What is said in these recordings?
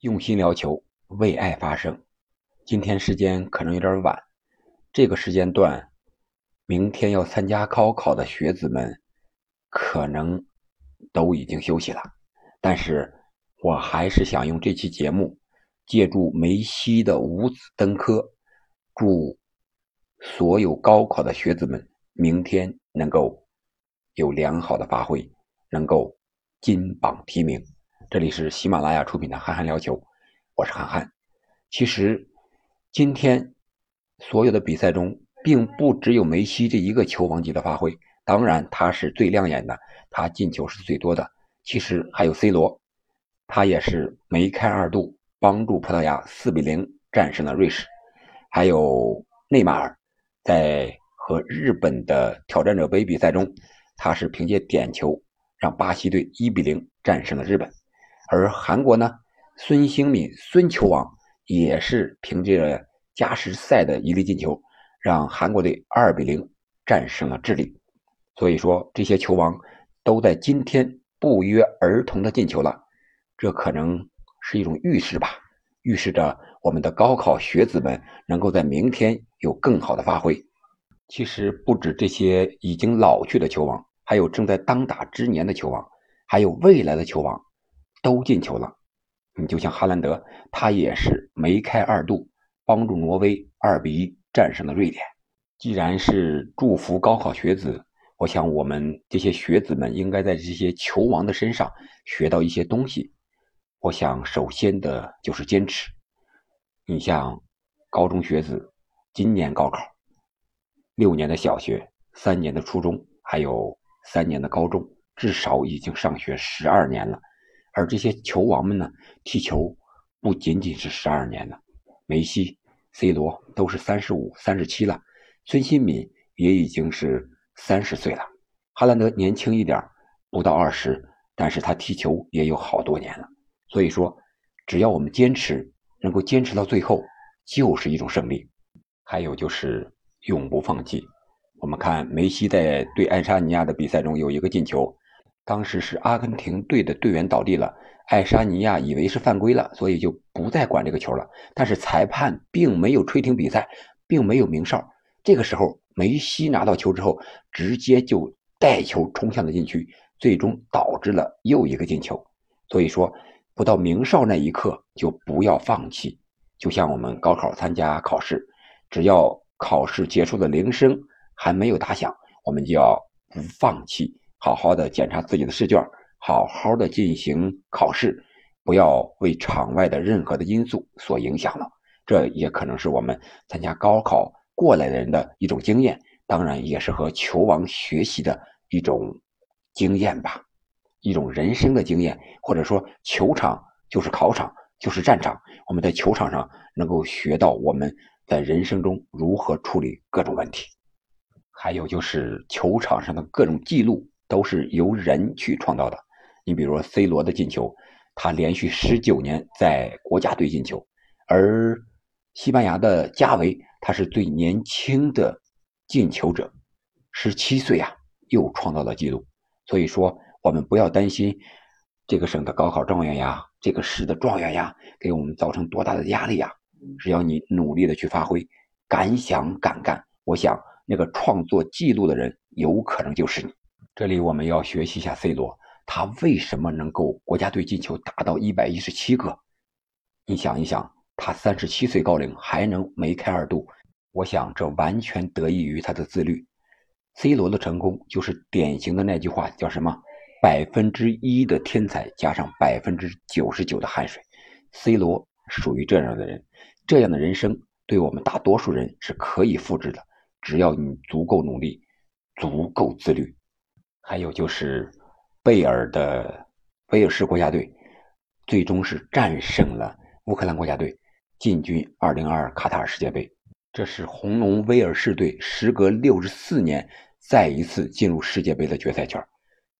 用心聊球，为爱发声。今天时间可能有点晚，这个时间段，明天要参加高考的学子们可能都已经休息了。但是我还是想用这期节目，借助梅西的五子登科，祝所有高考的学子们明天能够有良好的发挥，能够金榜题名。这里是喜马拉雅出品的《憨憨聊球》，我是憨憨。其实今天所有的比赛中，并不只有梅西这一个球王级的发挥，当然他是最亮眼的，他进球是最多的。其实还有 C 罗，他也是梅开二度，帮助葡萄牙四比零战胜了瑞士。还有内马尔，在和日本的挑战者杯比赛中，他是凭借点球让巴西队一比零战胜了日本。而韩国呢，孙兴敏孙球王也是凭借着加时赛的一粒进球，让韩国队二比零战胜了智利。所以说，这些球王都在今天不约而同的进球了，这可能是一种预示吧，预示着我们的高考学子们能够在明天有更好的发挥。其实不止这些已经老去的球王，还有正在当打之年的球王，还有未来的球王。都进球了，你就像哈兰德，他也是梅开二度，帮助挪威二比一战胜了瑞典。既然是祝福高考学子，我想我们这些学子们应该在这些球王的身上学到一些东西。我想首先的就是坚持。你像高中学子，今年高考，六年的小学，三年的初中，还有三年的高中，至少已经上学十二年了。而这些球王们呢，踢球不仅仅是十二年了，梅西、C 罗都是三十五、三十七了，孙兴敏也已经是三十岁了，哈兰德年轻一点，不到二十，但是他踢球也有好多年了。所以说，只要我们坚持，能够坚持到最后，就是一种胜利。还有就是永不放弃。我们看梅西在对爱沙尼亚的比赛中有一个进球。当时是阿根廷队的队员倒地了，爱沙尼亚以为是犯规了，所以就不再管这个球了。但是裁判并没有吹停比赛，并没有鸣哨。这个时候，梅西拿到球之后，直接就带球冲向了禁区，最终导致了又一个进球。所以说，不到鸣哨那一刻就不要放弃。就像我们高考参加考试，只要考试结束的铃声还没有打响，我们就要不放弃。好好的检查自己的试卷，好好的进行考试，不要为场外的任何的因素所影响了。这也可能是我们参加高考过来的人的一种经验，当然也是和球王学习的一种经验吧，一种人生的经验，或者说球场就是考场，就是战场。我们在球场上能够学到我们在人生中如何处理各种问题，还有就是球场上的各种记录。都是由人去创造的。你比如说 C 罗的进球，他连续十九年在国家队进球，而西班牙的加维，他是最年轻的进球者，十七岁啊，又创造了纪录。所以说，我们不要担心这个省的高考状元呀，这个市的状元呀，给我们造成多大的压力呀。只要你努力的去发挥，敢想敢干，我想那个创作记录的人，有可能就是你。这里我们要学习一下 C 罗，他为什么能够国家队进球达到一百一十七个？你想一想，他三十七岁高龄还能梅开二度，我想这完全得益于他的自律。C 罗的成功就是典型的那句话，叫什么？百分之一的天才加上百分之九十九的汗水。C 罗属于这样的人，这样的人生对我们大多数人是可以复制的，只要你足够努力，足够自律。还有就是贝尔的威尔士国家队，最终是战胜了乌克兰国家队，进军2022卡塔尔世界杯。这是红龙威尔士队时隔六十四年再一次进入世界杯的决赛圈，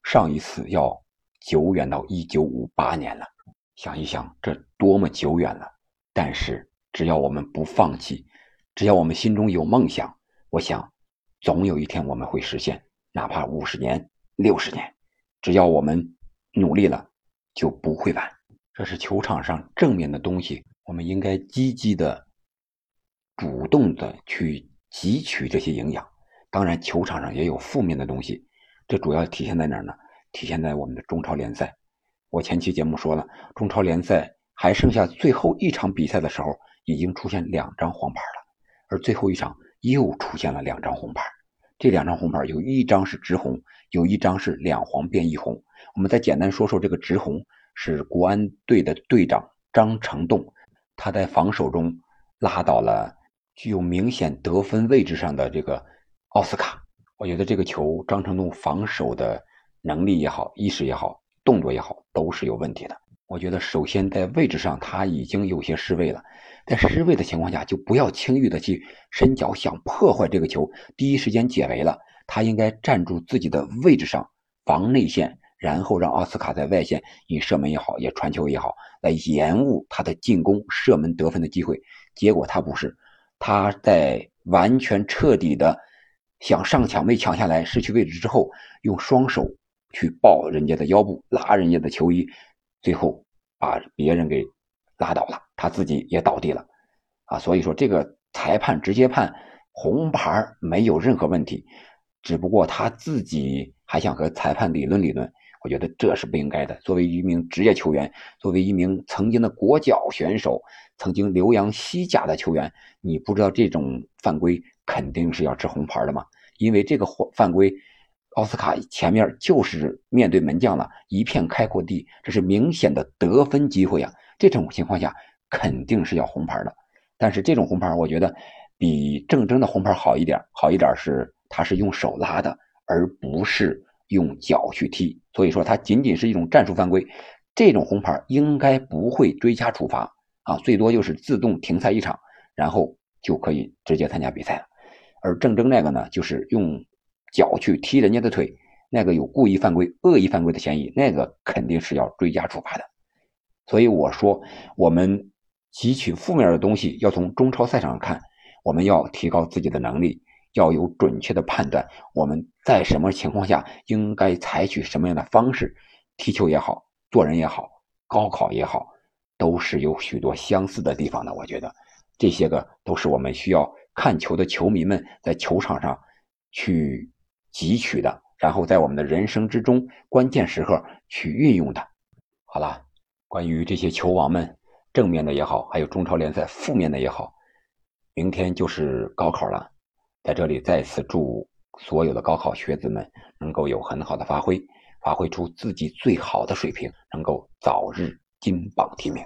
上一次要久远到1958年了。想一想，这多么久远了！但是只要我们不放弃，只要我们心中有梦想，我想总有一天我们会实现，哪怕五十年。六十年，只要我们努力了，就不会晚。这是球场上正面的东西，我们应该积极的、主动的去汲取这些营养。当然，球场上也有负面的东西，这主要体现在哪儿呢？体现在我们的中超联赛。我前期节目说了，中超联赛还剩下最后一场比赛的时候，已经出现两张黄牌了，而最后一场又出现了两张红牌。这两张红牌有一张是直红，有一张是两黄变一红。我们再简单说说这个直红，是国安队的队长张成栋，他在防守中拉倒了具有明显得分位置上的这个奥斯卡。我觉得这个球张成栋防守的能力也好，意识也好。动作也好，都是有问题的。我觉得首先在位置上他已经有些失位了，在失位的情况下，就不要轻易的去伸脚想破坏这个球，第一时间解围了。他应该站住自己的位置上防内线，然后让奥斯卡在外线以射门也好，也传球也好，来延误他的进攻射门得分的机会。结果他不是，他在完全彻底的想上抢没抢下来，失去位置之后，用双手。去抱人家的腰部，拉人家的球衣，最后把别人给拉倒了，他自己也倒地了，啊，所以说这个裁判直接判红牌没有任何问题，只不过他自己还想和裁判理论理论，我觉得这是不应该的。作为一名职业球员，作为一名曾经的国脚选手，曾经留洋西甲的球员，你不知道这种犯规肯定是要吃红牌的吗？因为这个犯规。奥斯卡前面就是面对门将了，一片开阔地，这是明显的得分机会啊！这种情况下肯定是要红牌的。但是这种红牌，我觉得比郑铮的红牌好一点，好一点是他是用手拉的，而不是用脚去踢，所以说他仅仅是一种战术犯规。这种红牌应该不会追加处罚啊，最多就是自动停赛一场，然后就可以直接参加比赛了。而郑铮那个呢，就是用。脚去踢人家的腿，那个有故意犯规、恶意犯规的嫌疑，那个肯定是要追加处罚的。所以我说，我们汲取负面的东西，要从中超赛场上看，我们要提高自己的能力，要有准确的判断，我们在什么情况下应该采取什么样的方式，踢球也好，做人也好，高考也好，都是有许多相似的地方的。我觉得这些个都是我们需要看球的球迷们在球场上去。汲取的，然后在我们的人生之中关键时刻去运用的。好了，关于这些球王们正面的也好，还有中超联赛负面的也好，明天就是高考了，在这里再次祝所有的高考学子们能够有很好的发挥，发挥出自己最好的水平，能够早日金榜题名。